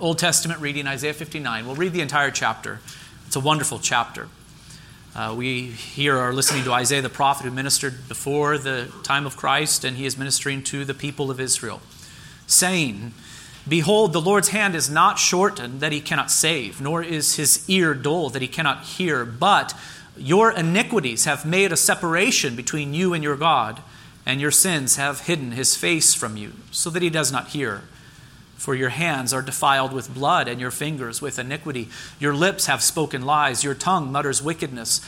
Old Testament reading, Isaiah 59. We'll read the entire chapter. It's a wonderful chapter. Uh, we here are listening to Isaiah the prophet who ministered before the time of Christ, and he is ministering to the people of Israel, saying, Behold, the Lord's hand is not shortened that he cannot save, nor is his ear dull that he cannot hear, but your iniquities have made a separation between you and your God, and your sins have hidden his face from you, so that he does not hear. For your hands are defiled with blood, and your fingers with iniquity. Your lips have spoken lies, your tongue mutters wickedness.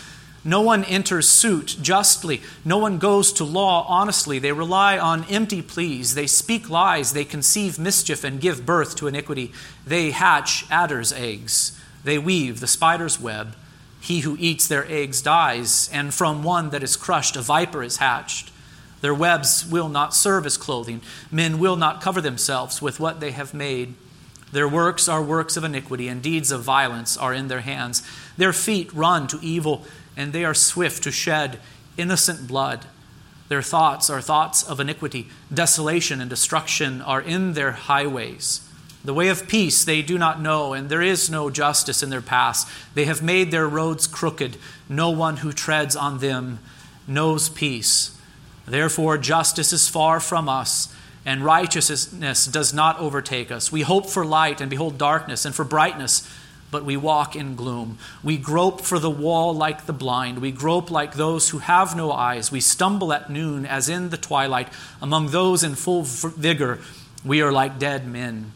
No one enters suit justly. No one goes to law honestly. They rely on empty pleas. They speak lies. They conceive mischief and give birth to iniquity. They hatch adder's eggs. They weave the spider's web. He who eats their eggs dies, and from one that is crushed, a viper is hatched. Their webs will not serve as clothing. Men will not cover themselves with what they have made. Their works are works of iniquity, and deeds of violence are in their hands. Their feet run to evil, and they are swift to shed innocent blood. Their thoughts are thoughts of iniquity. Desolation and destruction are in their highways. The way of peace they do not know, and there is no justice in their paths. They have made their roads crooked. No one who treads on them knows peace. Therefore, justice is far from us, and righteousness does not overtake us. We hope for light and behold darkness, and for brightness, but we walk in gloom. We grope for the wall like the blind. We grope like those who have no eyes. We stumble at noon as in the twilight. Among those in full vigor, we are like dead men.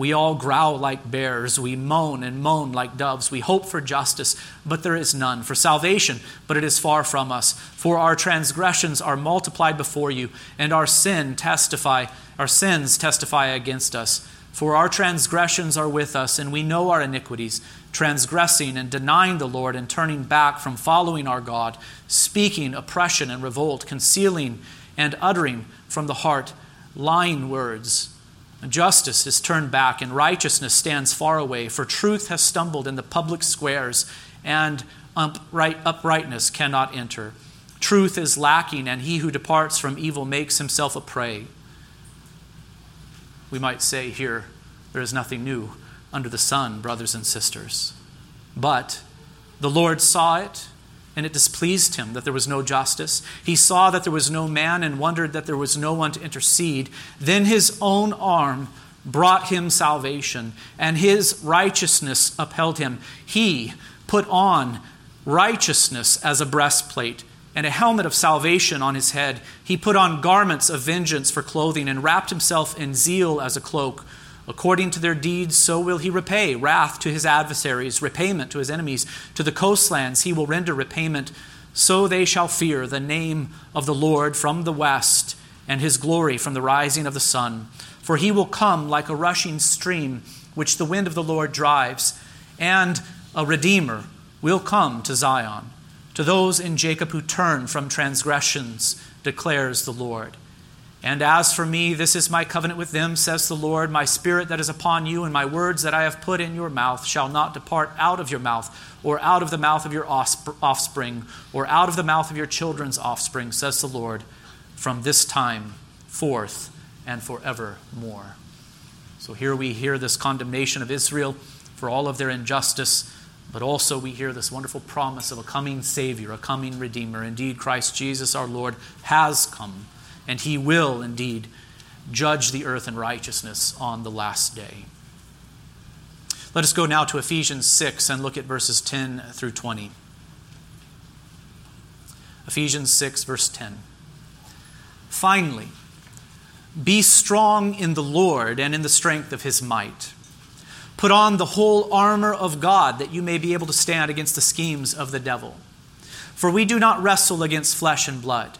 We all growl like bears. We moan and moan like doves. We hope for justice, but there is none. For salvation, but it is far from us. For our transgressions are multiplied before you, and our sin testify, our sins testify against us. For our transgressions are with us, and we know our iniquities, transgressing and denying the Lord, and turning back from following our God, speaking oppression and revolt, concealing and uttering from the heart lying words. Justice is turned back, and righteousness stands far away, for truth has stumbled in the public squares, and upright, uprightness cannot enter. Truth is lacking, and he who departs from evil makes himself a prey. We might say here, there is nothing new under the sun, brothers and sisters. But the Lord saw it and it displeased him that there was no justice. He saw that there was no man and wondered that there was no one to intercede. Then his own arm brought him salvation, and his righteousness upheld him. He put on righteousness as a breastplate and a helmet of salvation on his head. He put on garments of vengeance for clothing and wrapped himself in zeal as a cloak. According to their deeds, so will he repay wrath to his adversaries, repayment to his enemies. To the coastlands he will render repayment. So they shall fear the name of the Lord from the west, and his glory from the rising of the sun. For he will come like a rushing stream, which the wind of the Lord drives, and a Redeemer will come to Zion. To those in Jacob who turn from transgressions, declares the Lord. And as for me, this is my covenant with them, says the Lord. My spirit that is upon you, and my words that I have put in your mouth shall not depart out of your mouth, or out of the mouth of your offspring, or out of the mouth of your children's offspring, says the Lord, from this time forth and forevermore. So here we hear this condemnation of Israel for all of their injustice, but also we hear this wonderful promise of a coming Savior, a coming Redeemer. Indeed, Christ Jesus our Lord has come and he will indeed judge the earth in righteousness on the last day. Let us go now to Ephesians 6 and look at verses 10 through 20. Ephesians 6, verse 10. Finally, be strong in the Lord and in the strength of his might. Put on the whole armor of God that you may be able to stand against the schemes of the devil. For we do not wrestle against flesh and blood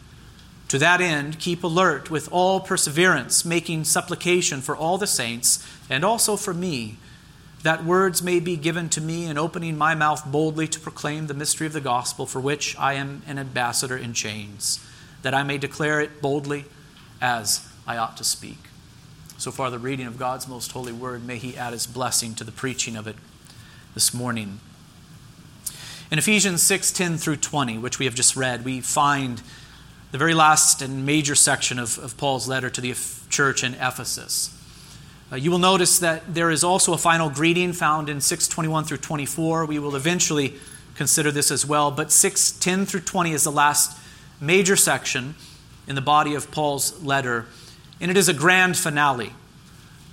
To that end, keep alert with all perseverance, making supplication for all the saints and also for me that words may be given to me in opening my mouth boldly to proclaim the mystery of the gospel, for which I am an ambassador in chains, that I may declare it boldly as I ought to speak. So far, the reading of God's most holy word, may He add His blessing to the preaching of it this morning. In Ephesians 6 10 through 20, which we have just read, we find the very last and major section of, of Paul's letter to the church in Ephesus. Uh, you will notice that there is also a final greeting found in 621 through 24. We will eventually consider this as well, but 610 through 20 is the last major section in the body of Paul's letter, and it is a grand finale.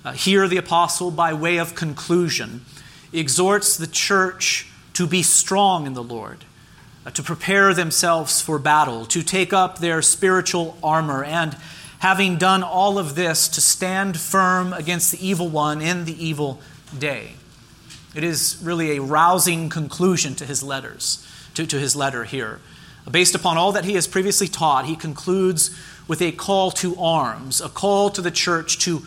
Uh, here, the apostle, by way of conclusion, exhorts the church to be strong in the Lord, Uh, to prepare themselves for battle, to take up their spiritual armor, and having done all of this, to stand firm against the evil one in the evil day. It is really a rousing conclusion to his letters, to, to his letter here. Based upon all that he has previously taught, he concludes with a call to arms, a call to the church to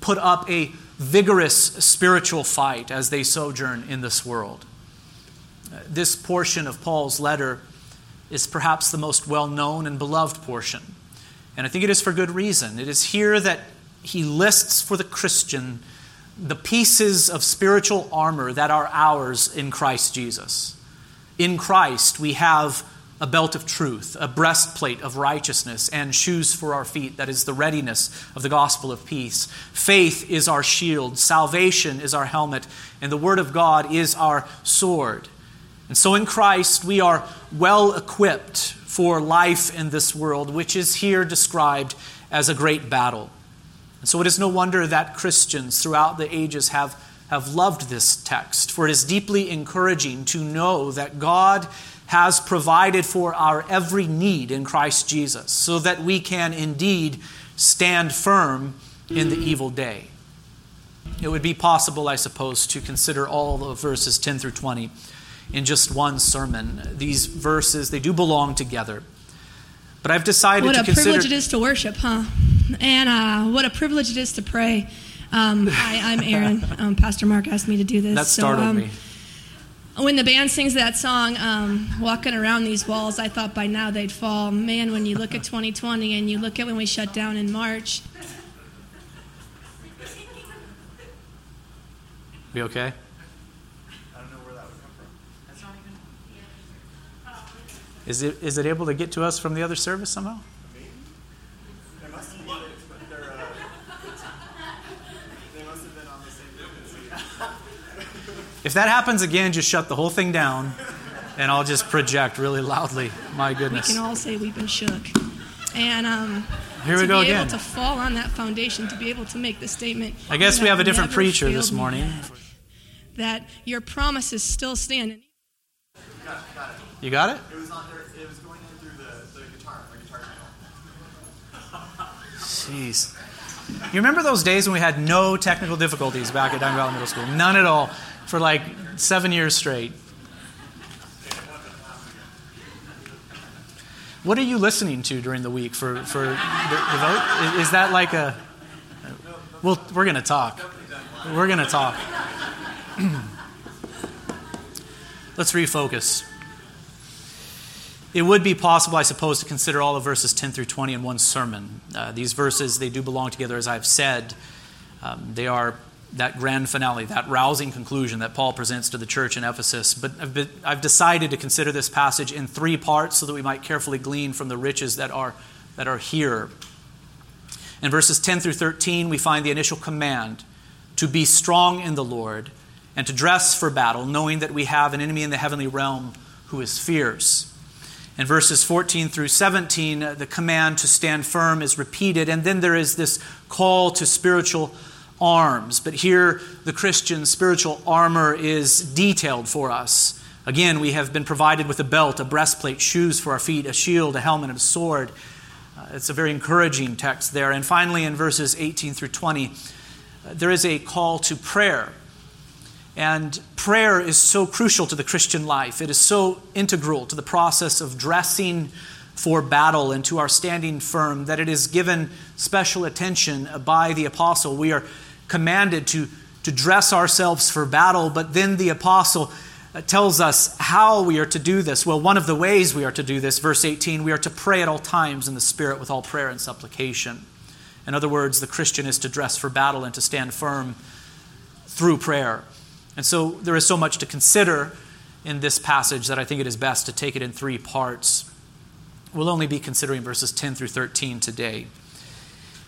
put up a vigorous spiritual fight as they sojourn in this world. This portion of Paul's letter is perhaps the most well known and beloved portion. And I think it is for good reason. It is here that he lists for the Christian the pieces of spiritual armor that are ours in Christ Jesus. In Christ, we have a belt of truth, a breastplate of righteousness, and shoes for our feet. That is the readiness of the gospel of peace. Faith is our shield, salvation is our helmet, and the word of God is our sword. And so in Christ, we are well equipped for life in this world, which is here described as a great battle. And so it is no wonder that Christians throughout the ages have, have loved this text, for it is deeply encouraging to know that God has provided for our every need in Christ Jesus, so that we can indeed stand firm in the evil day. It would be possible, I suppose, to consider all of verses 10 through 20 in just one sermon. These verses, they do belong together. But I've decided what to consider. What a privilege it is to worship, huh? And uh, what a privilege it is to pray. Um, hi, I'm Aaron. Um, Pastor Mark asked me to do this. That startled so, um, me. When the band sings that song, um, Walking Around These Walls, I thought by now they'd fall. Man, when you look at 2020 and you look at when we shut down in March. We okay? Is it, is it able to get to us from the other service somehow? Maybe? If that happens again, just shut the whole thing down and I'll just project really loudly. My goodness. We can all say we've been shook. And um, here we go again. To fall on that foundation, to be able to make the statement. I guess we have a different preacher this morning. That your promises still stand. You got it? It was on there. It was going in through the, the guitar, my guitar channel. Jeez. You remember those days when we had no technical difficulties back at Diamond Valley Middle School? None at all for like seven years straight. What are you listening to during the week for, for the, the vote? Is that like a. Well, we're going to talk. We're going to talk. Let's refocus. It would be possible, I suppose, to consider all of verses 10 through 20 in one sermon. Uh, these verses, they do belong together, as I've said. Um, they are that grand finale, that rousing conclusion that Paul presents to the church in Ephesus. But I've, been, I've decided to consider this passage in three parts so that we might carefully glean from the riches that are, that are here. In verses 10 through 13, we find the initial command to be strong in the Lord and to dress for battle, knowing that we have an enemy in the heavenly realm who is fierce. In verses 14 through 17, uh, the command to stand firm is repeated, and then there is this call to spiritual arms. But here, the Christian spiritual armor is detailed for us. Again, we have been provided with a belt, a breastplate, shoes for our feet, a shield, a helmet, a sword. Uh, it's a very encouraging text there. And finally, in verses 18 through 20, uh, there is a call to prayer. And prayer is so crucial to the Christian life. It is so integral to the process of dressing for battle and to our standing firm that it is given special attention by the apostle. We are commanded to, to dress ourselves for battle, but then the apostle uh, tells us how we are to do this. Well, one of the ways we are to do this, verse 18, we are to pray at all times in the Spirit with all prayer and supplication. In other words, the Christian is to dress for battle and to stand firm through prayer. And so there is so much to consider in this passage that I think it is best to take it in three parts. We'll only be considering verses 10 through 13 today.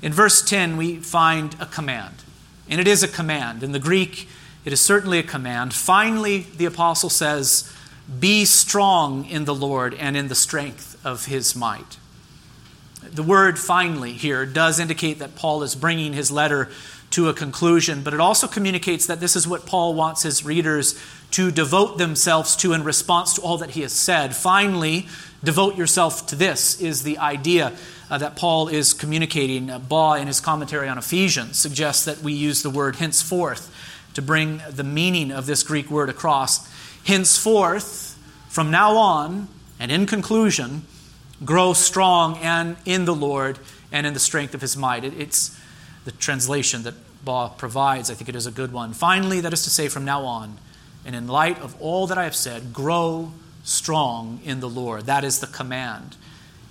In verse 10, we find a command. And it is a command. In the Greek, it is certainly a command. Finally, the apostle says, Be strong in the Lord and in the strength of his might. The word finally here does indicate that Paul is bringing his letter to a conclusion, but it also communicates that this is what Paul wants his readers to devote themselves to in response to all that he has said. Finally, devote yourself to this is the idea uh, that Paul is communicating. Uh, Baugh, in his commentary on Ephesians, suggests that we use the word henceforth to bring the meaning of this Greek word across. Henceforth, from now on, and in conclusion, grow strong and in the Lord and in the strength of his might. It, it's the translation that Baugh provides. I think it is a good one. Finally, that is to say, from now on, and in light of all that I have said, grow strong in the Lord. That is the command.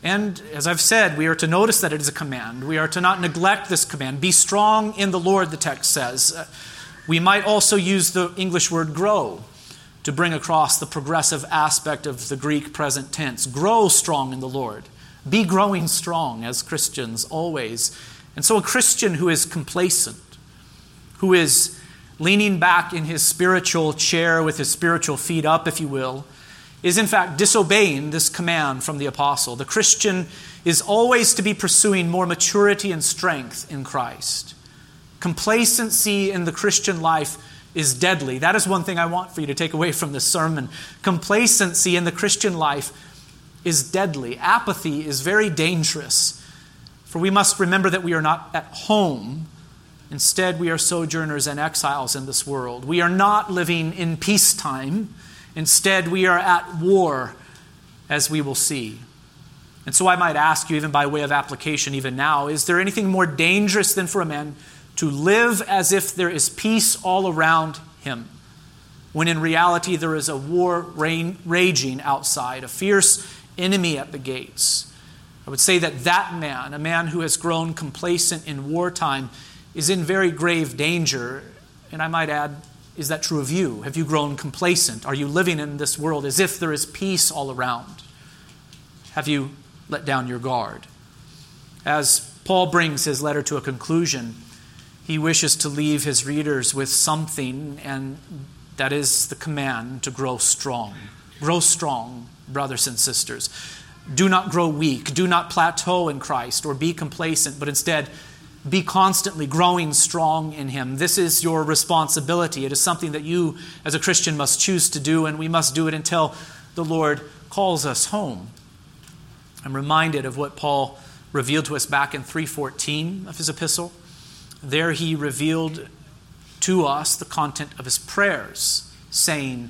And as I've said, we are to notice that it is a command. We are to not neglect this command. Be strong in the Lord, the text says. Uh, we might also use the English word grow to bring across the progressive aspect of the Greek present tense. Grow strong in the Lord. Be growing strong as Christians always. And so, a Christian who is complacent, who is leaning back in his spiritual chair with his spiritual feet up, if you will, is in fact disobeying this command from the apostle. The Christian is always to be pursuing more maturity and strength in Christ. Complacency in the Christian life is deadly. That is one thing I want for you to take away from this sermon. Complacency in the Christian life is deadly. Apathy is very dangerous. For we must remember that we are not at home. Instead, we are sojourners and exiles in this world. We are not living in peacetime. Instead, we are at war, as we will see. And so I might ask you, even by way of application, even now, is there anything more dangerous than for a man to live as if there is peace all around him, when in reality there is a war raging outside, a fierce enemy at the gates? I would say that that man, a man who has grown complacent in wartime, is in very grave danger. And I might add, is that true of you? Have you grown complacent? Are you living in this world as if there is peace all around? Have you let down your guard? As Paul brings his letter to a conclusion, he wishes to leave his readers with something, and that is the command to grow strong. Grow strong, brothers and sisters. Do not grow weak. Do not plateau in Christ or be complacent, but instead be constantly growing strong in Him. This is your responsibility. It is something that you, as a Christian, must choose to do, and we must do it until the Lord calls us home. I'm reminded of what Paul revealed to us back in 3:14 of his epistle. There he revealed to us the content of his prayers, saying,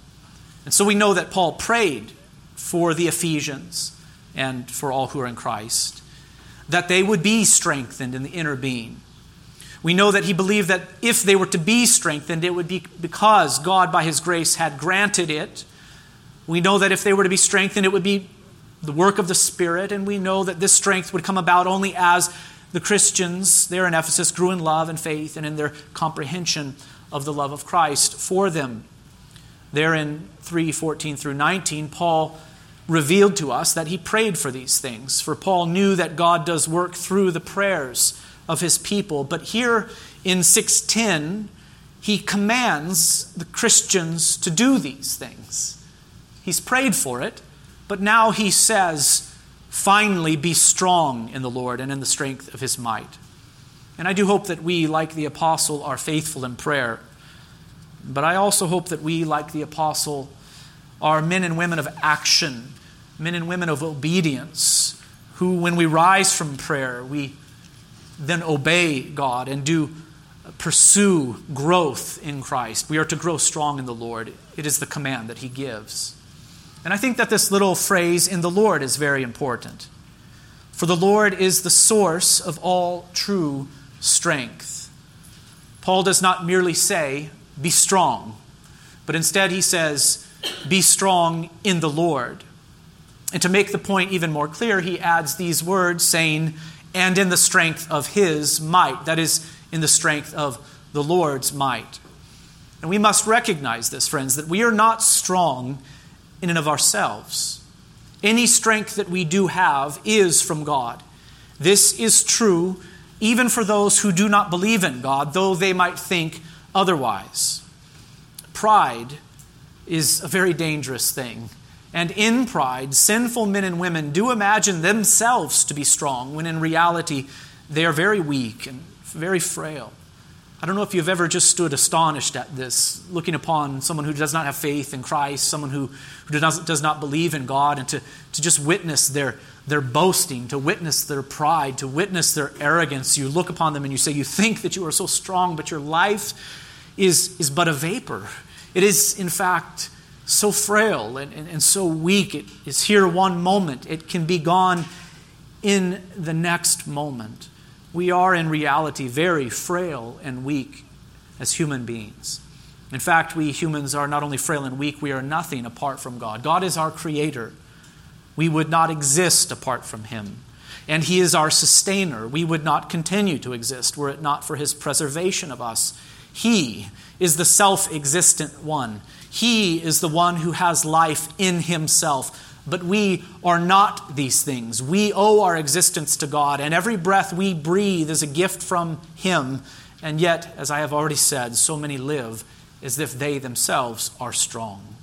And so we know that Paul prayed for the Ephesians and for all who are in Christ that they would be strengthened in the inner being. We know that he believed that if they were to be strengthened, it would be because God, by his grace, had granted it. We know that if they were to be strengthened, it would be the work of the Spirit, and we know that this strength would come about only as the Christians there in Ephesus grew in love and faith and in their comprehension of the love of Christ for them. There in 3:14 through 19, Paul revealed to us that he prayed for these things. For Paul knew that God does work through the prayers of his people. But here in 610, he commands the Christians to do these things. He's prayed for it, but now he says, finally, be strong in the Lord and in the strength of his might. And I do hope that we, like the apostle, are faithful in prayer. But I also hope that we, like the apostle, are men and women of action, men and women of obedience, who, when we rise from prayer, we then obey God and do pursue growth in Christ. We are to grow strong in the Lord. It is the command that He gives. And I think that this little phrase, in the Lord, is very important. For the Lord is the source of all true strength. Paul does not merely say, be strong, but instead he says, be strong in the Lord. And to make the point even more clear, he adds these words saying, and in the strength of his might. That is, in the strength of the Lord's might. And we must recognize this, friends, that we are not strong in and of ourselves. Any strength that we do have is from God. This is true even for those who do not believe in God, though they might think otherwise. Pride is a very dangerous thing. And in pride, sinful men and women do imagine themselves to be strong, when in reality, they are very weak and very frail. I don't know if you've ever just stood astonished at this, looking upon someone who does not have faith in Christ, someone who, who does, does not believe in God, and to, to just witness their, their boasting, to witness their pride, to witness their arrogance. You look upon them and you say, You think that you are so strong, but your life is, is but a vapor. It is, in fact, so frail and, and, and so weak. It is here one moment, it can be gone in the next moment. We are, in reality, very frail and weak as human beings. In fact, we humans are not only frail and weak, we are nothing apart from God. God is our creator. We would not exist apart from Him. And He is our sustainer. We would not continue to exist were it not for His preservation of us. He is the self existent one. He is the one who has life in himself. But we are not these things. We owe our existence to God, and every breath we breathe is a gift from Him. And yet, as I have already said, so many live as if they themselves are strong.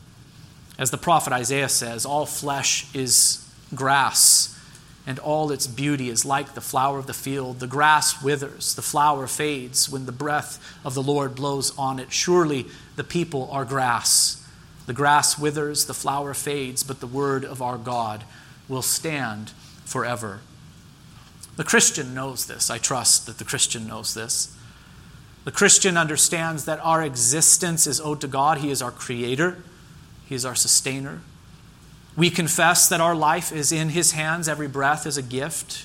As the prophet Isaiah says, all flesh is grass, and all its beauty is like the flower of the field. The grass withers, the flower fades when the breath of the Lord blows on it. Surely the people are grass. The grass withers, the flower fades, but the word of our God will stand forever. The Christian knows this. I trust that the Christian knows this. The Christian understands that our existence is owed to God. He is our creator, He is our sustainer. We confess that our life is in His hands, every breath is a gift,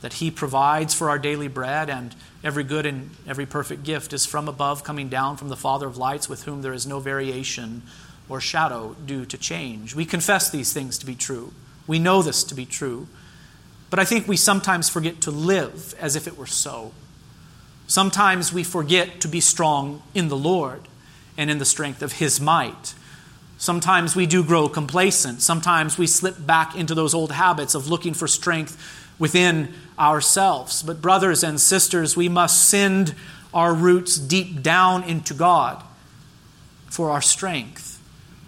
that He provides for our daily bread, and every good and every perfect gift is from above, coming down from the Father of lights, with whom there is no variation or shadow due to change. We confess these things to be true. We know this to be true. But I think we sometimes forget to live as if it were so. Sometimes we forget to be strong in the Lord and in the strength of His might. Sometimes we do grow complacent. Sometimes we slip back into those old habits of looking for strength within ourselves. But, brothers and sisters, we must send our roots deep down into God for our strength.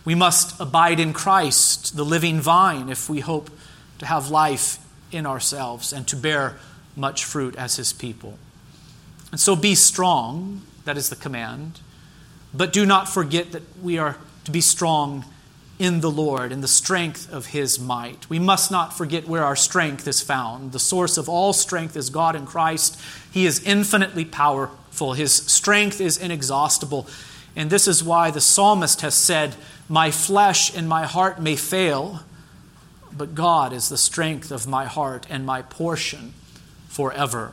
We must abide in Christ, the living vine, if we hope to have life in ourselves and to bear much fruit as His people. And so be strong, that is the command, but do not forget that we are to be strong in the Lord, in the strength of His might. We must not forget where our strength is found. The source of all strength is God in Christ. He is infinitely powerful, His strength is inexhaustible. And this is why the psalmist has said, My flesh and my heart may fail, but God is the strength of my heart and my portion forever.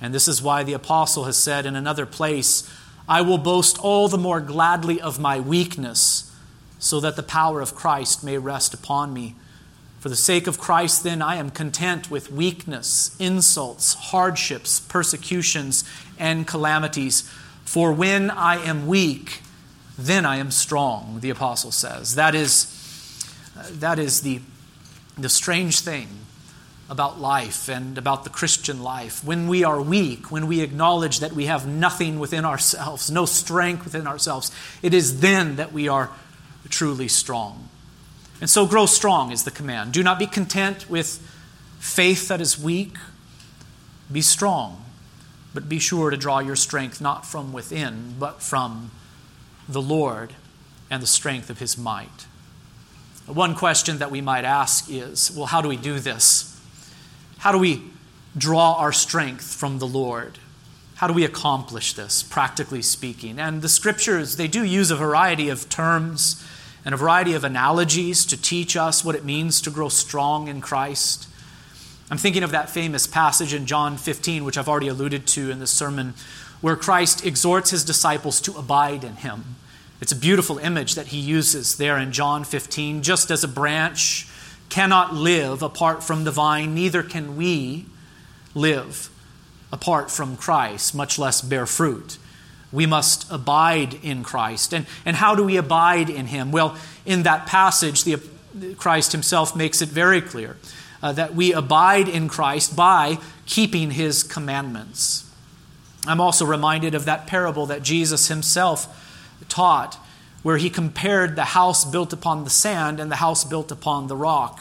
And this is why the apostle has said in another place, I will boast all the more gladly of my weakness, so that the power of Christ may rest upon me. For the sake of Christ, then, I am content with weakness, insults, hardships, persecutions, and calamities. For when I am weak, then I am strong, the apostle says. That is, that is the, the strange thing about life and about the Christian life. When we are weak, when we acknowledge that we have nothing within ourselves, no strength within ourselves, it is then that we are truly strong. And so, grow strong is the command. Do not be content with faith that is weak. Be strong, but be sure to draw your strength not from within, but from the Lord and the strength of his might. One question that we might ask is well, how do we do this? How do we draw our strength from the Lord? How do we accomplish this, practically speaking? And the scriptures, they do use a variety of terms and a variety of analogies to teach us what it means to grow strong in Christ. I'm thinking of that famous passage in John 15, which I've already alluded to in this sermon, where Christ exhorts his disciples to abide in him. It's a beautiful image that he uses there in John 15. Just as a branch cannot live apart from the vine, neither can we live apart from Christ, much less bear fruit. We must abide in Christ. And, and how do we abide in Him? Well, in that passage, the, Christ Himself makes it very clear uh, that we abide in Christ by keeping His commandments. I'm also reminded of that parable that Jesus Himself taught where he compared the house built upon the sand and the house built upon the rock.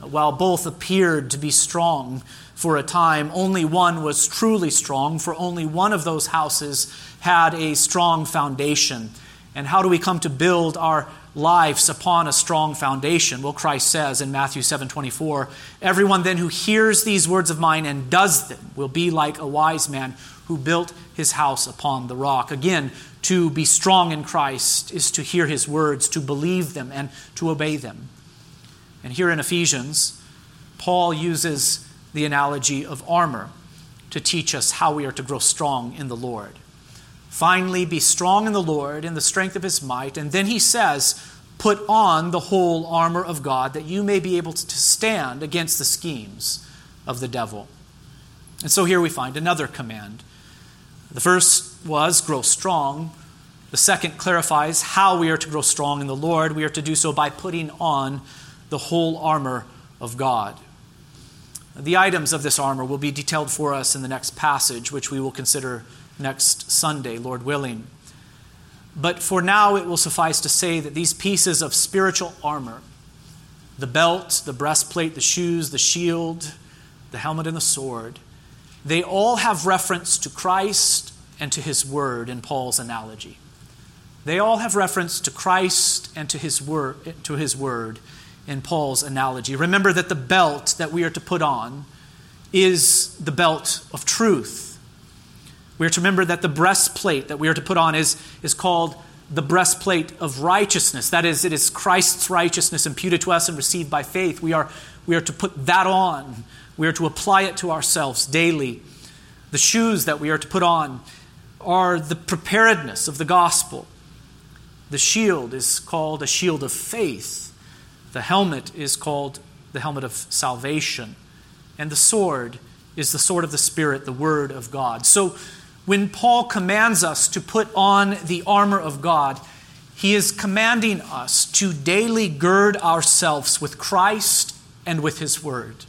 While both appeared to be strong for a time, only one was truly strong, for only one of those houses had a strong foundation. And how do we come to build our lives upon a strong foundation? Well, Christ says in Matthew 7:24, "Everyone then who hears these words of mine and does them will be like a wise man who built his house upon the rock." Again, to be strong in Christ is to hear his words, to believe them, and to obey them. And here in Ephesians, Paul uses the analogy of armor to teach us how we are to grow strong in the Lord. Finally, be strong in the Lord in the strength of his might. And then he says, Put on the whole armor of God that you may be able to stand against the schemes of the devil. And so here we find another command the first was grow strong. The second clarifies how we are to grow strong in the Lord. We are to do so by putting on the whole armor of God. The items of this armor will be detailed for us in the next passage, which we will consider next Sunday, Lord willing. But for now, it will suffice to say that these pieces of spiritual armor the belt, the breastplate, the shoes, the shield, the helmet, and the sword they all have reference to Christ and to his word in Paul's analogy. They all have reference to Christ and to his word, to his word in Paul's analogy. Remember that the belt that we are to put on is the belt of truth. We are to remember that the breastplate that we are to put on is, is called the breastplate of righteousness. That is, it is Christ's righteousness imputed to us and received by faith. We are, we are to put that on we are to apply it to ourselves daily. The shoes that we are to put on are the preparedness of the gospel. The shield is called a shield of faith. The helmet is called the helmet of salvation. And the sword is the sword of the Spirit, the Word of God. So when Paul commands us to put on the armor of God, he is commanding us to daily gird ourselves with Christ and with His Word.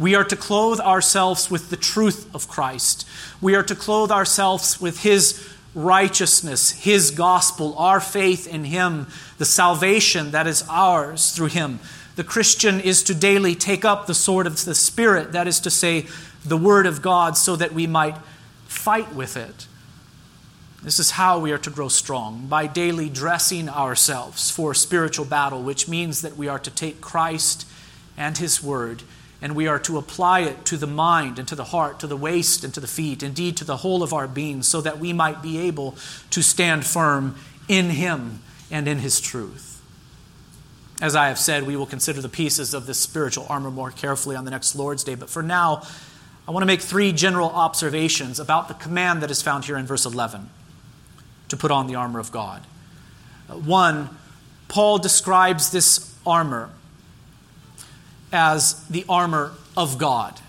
We are to clothe ourselves with the truth of Christ. We are to clothe ourselves with His righteousness, His gospel, our faith in Him, the salvation that is ours through Him. The Christian is to daily take up the sword of the Spirit, that is to say, the Word of God, so that we might fight with it. This is how we are to grow strong, by daily dressing ourselves for spiritual battle, which means that we are to take Christ and His Word and we are to apply it to the mind and to the heart, to the waist and to the feet, indeed to the whole of our being, so that we might be able to stand firm in Him and in His truth. As I have said, we will consider the pieces of this spiritual armor more carefully on the next Lord's Day, but for now, I want to make three general observations about the command that is found here in verse 11 to put on the armor of God. One, Paul describes this armor as the armor of God.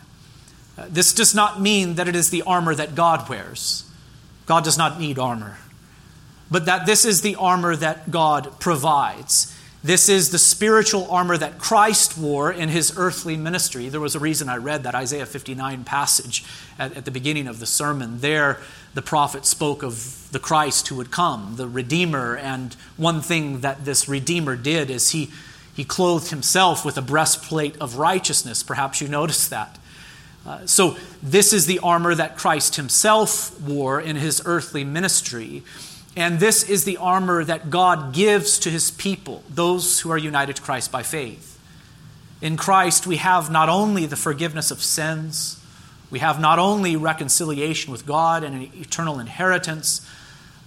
Uh, this does not mean that it is the armor that God wears. God does not need armor. but that this is the armor that God provides. This is the spiritual armor that Christ wore in his earthly ministry. There was a reason I read that Isaiah 59 passage at, at, the beginning of the sermon. There, the prophet spoke of the Christ who would come, the Redeemer. And one thing that this Redeemer did is he, he clothed himself with a breastplate of righteousness. Perhaps you noticed that. Uh, so, this is the armor that Christ himself wore in his earthly ministry. And this is the armor that God gives to his people, those who are united to Christ by faith. In Christ, we have not only the forgiveness of sins, we have not only reconciliation with God and an eternal inheritance,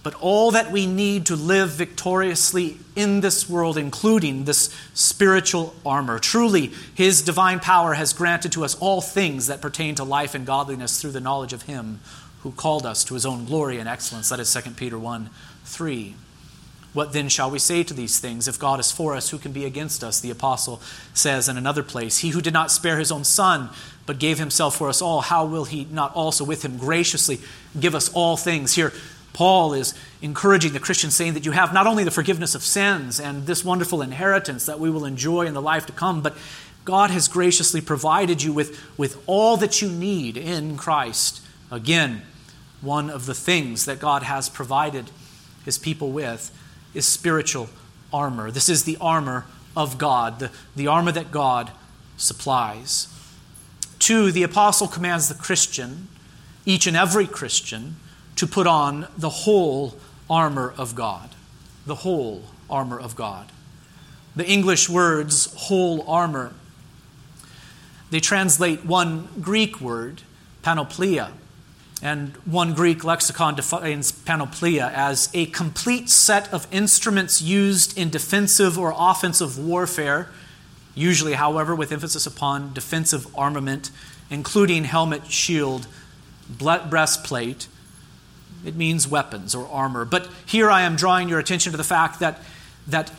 but all that we need to live victoriously in this world, including this spiritual armor. Truly, His divine power has granted to us all things that pertain to life and godliness through the knowledge of Him who called us to his own glory and excellence. That is 2 Peter 1 3. What then shall we say to these things? If God is for us, who can be against us? The apostle says in another place, He who did not spare his own son, but gave himself for us all, how will he not also with him graciously give us all things? Here, Paul is encouraging the Christians, saying that you have not only the forgiveness of sins and this wonderful inheritance that we will enjoy in the life to come, but God has graciously provided you with, with all that you need in Christ. Again, one of the things that God has provided his people with is spiritual armor. This is the armor of God, the, the armor that God supplies. Two, the apostle commands the Christian, each and every Christian, to put on the whole armor of God. The whole armor of God. The English words whole armor, they translate one Greek word, panoplia and one Greek lexicon defines panoplia as a complete set of instruments used in defensive or offensive warfare, usually, however, with emphasis upon defensive armament, including helmet, shield, breastplate. It means weapons or armor. But here I am drawing your attention to the fact that, that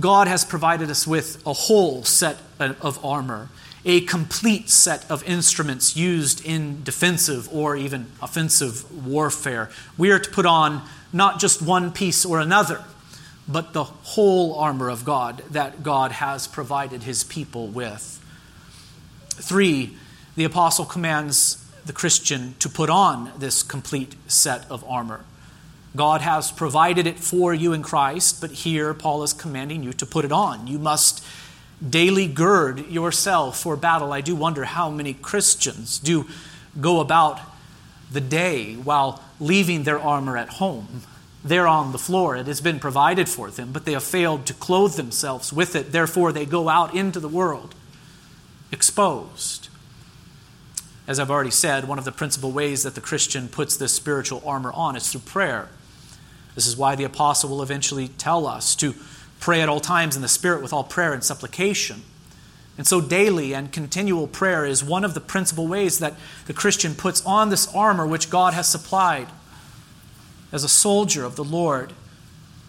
God has provided us with a whole set of armor a complete set of instruments used in defensive or even offensive warfare. We are to put on not just one piece or another, but the whole armor of God that God has provided his people with. Three, the apostle commands the Christian to put on this complete set of armor. God has provided it for you in Christ, but here Paul is commanding you to put it on. You must daily gird yourself for battle. I do wonder how many Christians do go about the day while leaving their armor at home. They're on the floor. It has been provided for them, but they have failed to clothe themselves with it. Therefore, they go out into the world exposed. As I've already said, one of the principal ways that the Christian puts this spiritual armor on is through prayer. This is why the apostle will eventually tell us to Pray at all times in the Spirit with all prayer and supplication. And so, daily and continual prayer is one of the principal ways that the Christian puts on this armor which God has supplied. As a soldier of the Lord,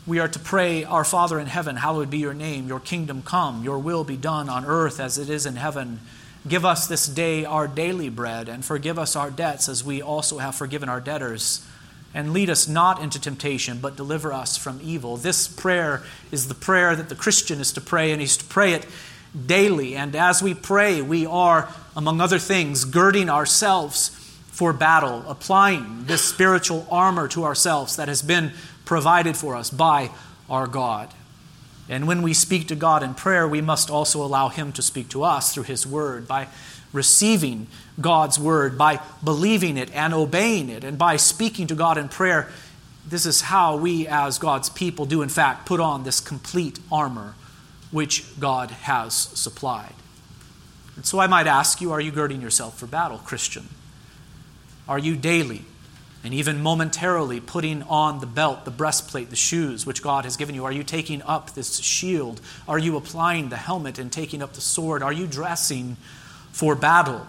we are to pray, Our Father in heaven, hallowed be your name, your kingdom come, your will be done on earth as it is in heaven. Give us this day our daily bread, and forgive us our debts as we also have forgiven our debtors and lead us not into temptation, but deliver us from evil. This prayer is the prayer that the Christian is to pray, and he's to pray it daily. And as we pray, we are, among other things, girding ourselves for battle, applying this spiritual armor to ourselves that has been provided for us by our God. And when we speak to God in prayer, we must also allow Him to speak to us through His Word by receiving God's word, by believing it and obeying it, and by speaking to God in prayer, this is how we, as God's people, do in fact put on this complete armor which God has supplied. And so I might ask you are you girding yourself for battle, Christian? Are you daily and even momentarily putting on the belt, the breastplate, the shoes which God has given you? Are you taking up this shield? Are you applying the helmet and taking up the sword? Are you dressing for battle?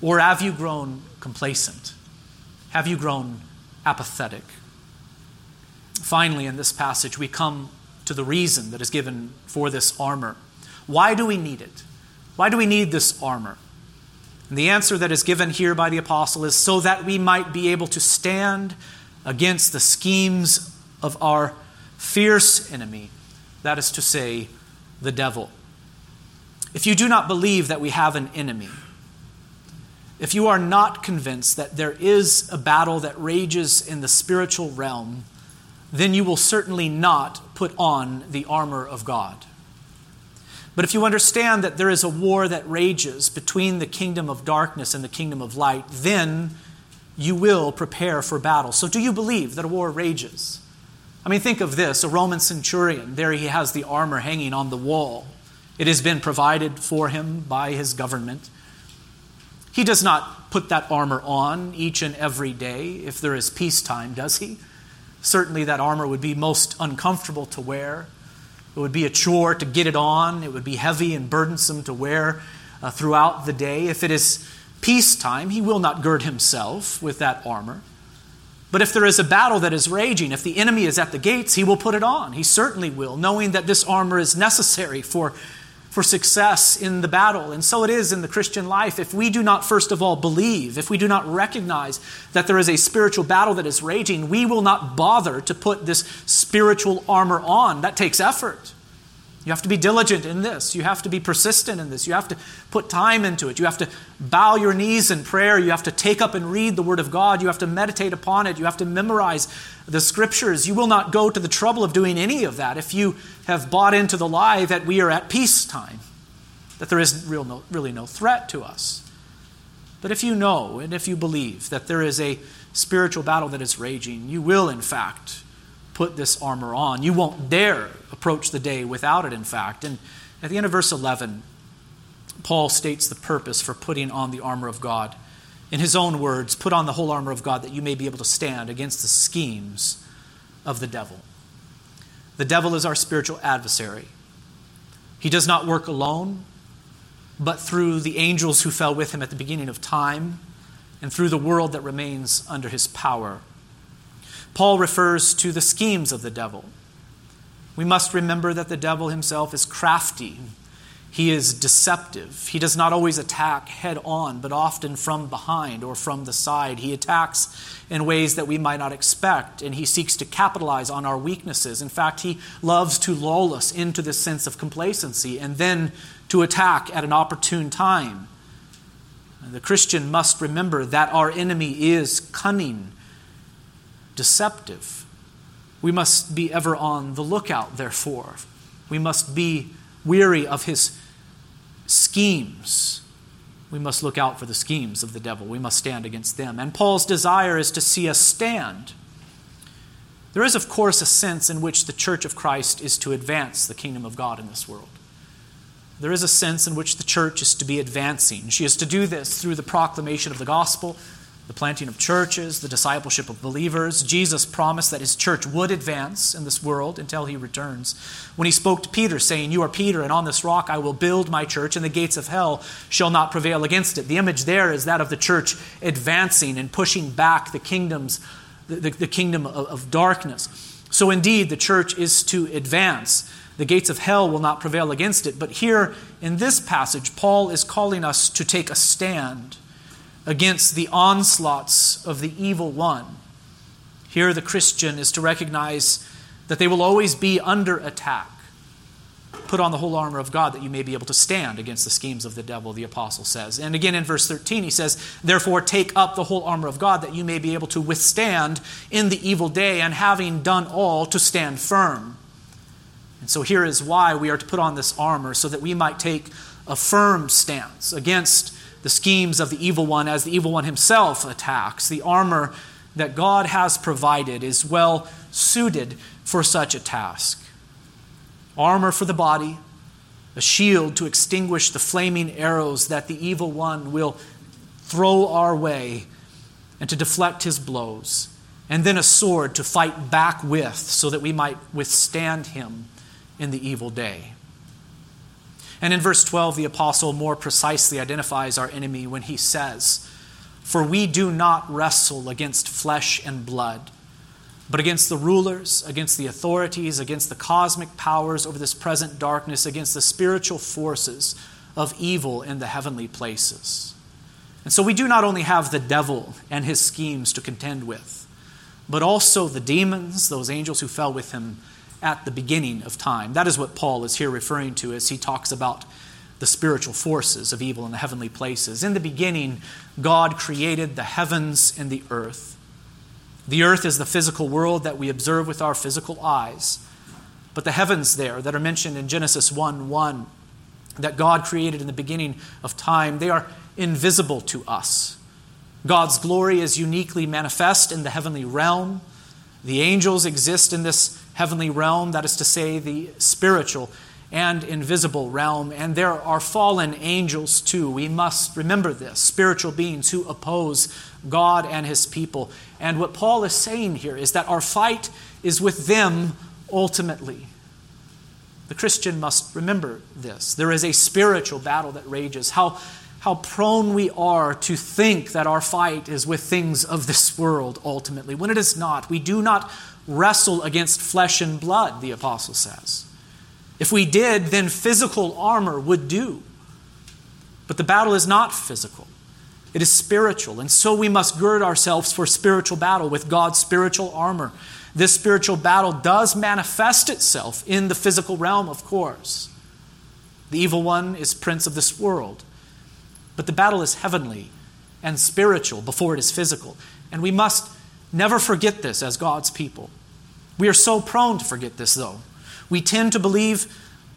Or have you grown complacent? Have you grown apathetic? Finally, in this passage, we come to the reason that is given for this armor. Why do we need it? Why do we need this armor? And the answer that is given here by the apostle is so that we might be able to stand against the schemes of our fierce enemy, that is to say, the devil. If you do not believe that we have an enemy, if you are not convinced that there is a battle that rages in the spiritual realm, then you will certainly not put on the armor of God. But if you understand that there is a war that rages between the kingdom of darkness and the kingdom of light, then you will prepare for battle. So, do you believe that a war rages? I mean, think of this a Roman centurion. There he has the armor hanging on the wall. It has been provided for him by his government. He does not put that armor on each and every day if there is peacetime, does he? Certainly, that armor would be most uncomfortable to wear. It would be a chore to get it on. It would be heavy and burdensome to wear uh, throughout the day. If it is peacetime, he will not gird himself with that armor. But if there is a battle that is raging, if the enemy is at the gates, he will put it on. He certainly will, knowing that this armor is necessary for for success in the battle. And so it is in the Christian life. If we do not, first of all, believe, if we do not recognize that there is a spiritual battle that is raging, we will not bother to put this spiritual armor on. That takes effort. You have to be diligent in this. You have to be persistent in this. You have to put time into it. You have to bow your knees in prayer. You have to take up and read the Word of God. You have to meditate upon it. You have to memorize the Scriptures. You will not go to the trouble of doing any of that if you have bought into the lie that we are at peacetime, that there is real no, really no threat to us. But if you know and if you believe that there is a spiritual battle that is raging, you will, in fact, put this armor on. You won't dare approach the day without it, in fact. And at the end of verse 11, Paul states the purpose for putting on the armor of God. In his own words, put on the whole armor of God that you may be able to stand against the schemes of the devil. The devil is our spiritual adversary. He does not work alone, but through the angels who fell with him at the beginning of time and through the world that remains under his power. Paul refers to the schemes of the devil. We must remember that the devil himself is crafty. He is deceptive. He does not always attack head on, but often from behind or from the side. He attacks in ways that we might not expect, and he seeks to capitalize on our weaknesses. In fact, he loves to lull us into this sense of complacency and then to attack at an opportune time. The Christian must remember that our enemy is cunning deceptive. We must be ever on the lookout, therefore. We must be weary of his schemes. We must look out for the schemes of the devil. We must stand against them. And Paul's desire is to see us stand. There is, of course, a sense in which the church of Christ is to advance the kingdom of God in this world. There is a sense in which the church is to be advancing. She is to do this through the proclamation of the gospel, the planting of churches, the discipleship of believers. Jesus promised that his church would advance in this world until he returns. When he spoke to Peter, saying, You are Peter, and on this rock I will build my church, and the gates of hell shall not prevail against it. The image there is that of the church advancing and pushing back the kingdoms, the, the, the kingdom of, of darkness. So indeed, the church is to advance. The gates of hell will not prevail against it. But here in this passage, Paul is calling us to take a stand against the onslaughts of the evil one. Here, the Christian is to recognize that they will always be under attack. Put on the whole armor of God that you may be able to stand against the schemes of the devil, the apostle says. And again in verse 13, he says, Therefore, take up the whole armor of God that you may be able to withstand in the evil day, and having done all, to stand firm. And so here is why we are to put on this armor, so that we might take a firm stance against the schemes of the evil one as the evil one himself attacks. The armor that God has provided is well suited for such a task. Armor for the body, a shield to extinguish the flaming arrows that the evil one will throw our way and to deflect his blows, and then a sword to fight back with so that we might withstand him in the evil day. And in verse 12, the apostle more precisely identifies our enemy when he says, For we do not wrestle against flesh and blood, but against the rulers, against the authorities, against the cosmic powers over this present darkness, against the spiritual forces of evil in the heavenly places. And so we do not only have the devil and his schemes to contend with, but also the demons, those angels who fell with him at the beginning of time. That is what Paul is here referring to as he talks about the spiritual forces of evil in the heavenly places. In the beginning, God created the heavens and the earth. The earth is the physical world that we observe with our physical eyes. But the heavens there that are mentioned in Genesis 1 1, that God created in the beginning of time, they are invisible to us. God's glory is uniquely manifest in the heavenly realm. The angels exist in this heavenly realm, that is to say, the spiritual and invisible realm. And there are fallen angels too. We must remember this spiritual beings who oppose God and his people. And what Paul is saying here is that our fight is with them ultimately. The Christian must remember this. There is a spiritual battle that rages. How, how prone we are to think that our fight is with things of this world ultimately, when it is not. We do not wrestle against flesh and blood, the apostle says. If we did, then physical armor would do. But the battle is not physical, it is spiritual. And so we must gird ourselves for spiritual battle with God's spiritual armor. This spiritual battle does manifest itself in the physical realm, of course. The evil one is prince of this world. But the battle is heavenly and spiritual before it is physical. And we must never forget this as God's people. We are so prone to forget this, though. We tend to believe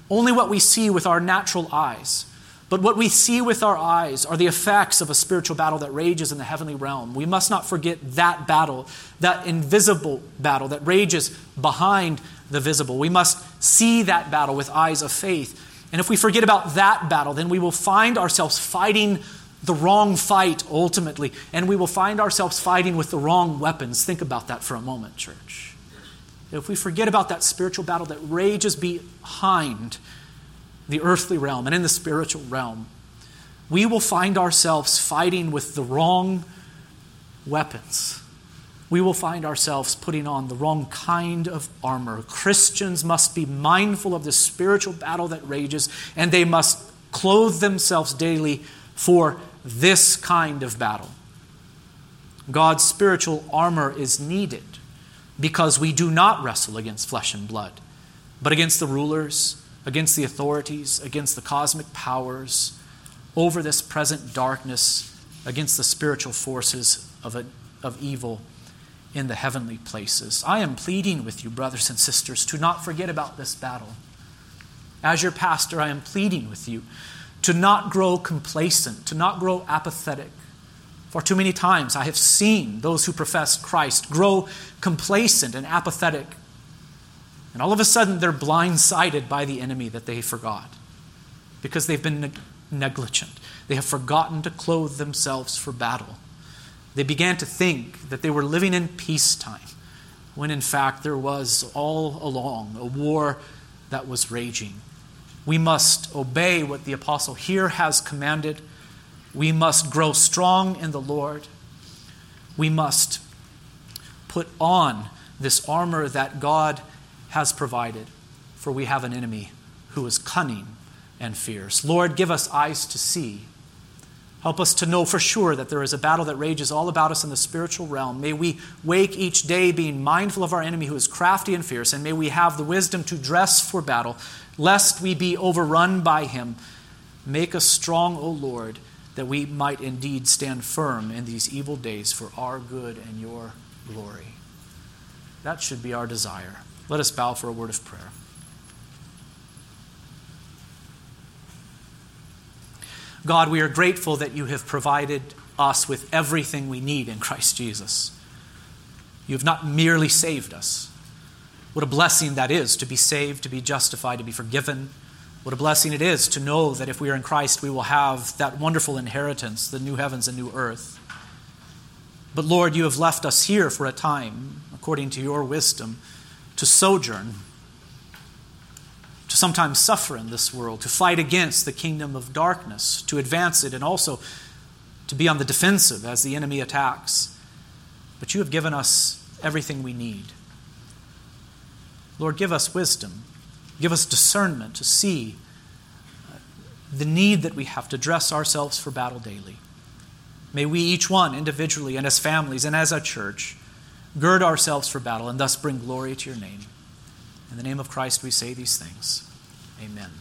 only what we see with our natural eyes. But what we see with our eyes are the effects of a spiritual battle that rages in the heavenly realm. We must not forget that battle, that invisible battle that rages behind the visible. We must see that battle with eyes of faith. And if we forget about that battle, then we will find ourselves fighting the wrong fight ultimately, and we will find ourselves fighting with the wrong weapons. Think about that for a moment, church if we forget about that spiritual battle that rages behind the earthly realm and in the spiritual realm, we will find ourselves fighting with the wrong weapons. We will find ourselves putting on the wrong kind of armor. Christians must be mindful of the spiritual battle that rages, and they must clothe themselves daily for this kind of battle. God's spiritual armor is needed because we do not wrestle against flesh and blood, but against the rulers, against the authorities, against the cosmic powers, over this present darkness, against the spiritual forces of, a, of evil in the heavenly places. I am pleading with you, brothers and sisters, to not forget about this battle. As your pastor, I am pleading with you to not grow complacent, to not grow apathetic, for too many times I have seen those who profess Christ grow complacent and apathetic. And all of a sudden they're blindsided by the enemy that they forgot because they've been neg- negligent. They have forgotten to clothe themselves for battle. They began to think that they were living in peacetime when in fact there was all along a war that was raging. We must obey what the apostle here has commanded we must grow strong in the Lord. We must put on this armor that God has provided, for we have an enemy who is cunning and fierce. Lord, give us eyes to see. Help us to know for sure that there is a battle that rages all about us in the spiritual realm. May we wake each day being mindful of our enemy who is crafty and fierce, and may we have the wisdom to dress for battle, lest we be overrun by him. Make us strong, O Lord that we might indeed stand firm in these evil days for our good and your glory. That should be our desire. Let us bow for a word of prayer. God, we are grateful that you have provided us with everything we need in Christ Jesus. You have not merely saved us. What a blessing that is to be saved, to be justified, to be forgiven what a blessing it is to know that if we are in Christ, we will have that wonderful inheritance, the new heavens and new earth. But Lord, you have left us here for a time, according to your wisdom, to sojourn, to sometimes suffer in this world, to fight against the kingdom of darkness, to advance it, and also to be on the defensive as the enemy attacks. But you have given us everything we need. Lord, give us wisdom Give us discernment to see uh, the need that we have to dress ourselves for battle daily. May we, each one individually and as families and as a church, gird ourselves for battle, and thus bring glory to your name. In the name of Christ, we say these things. Amen.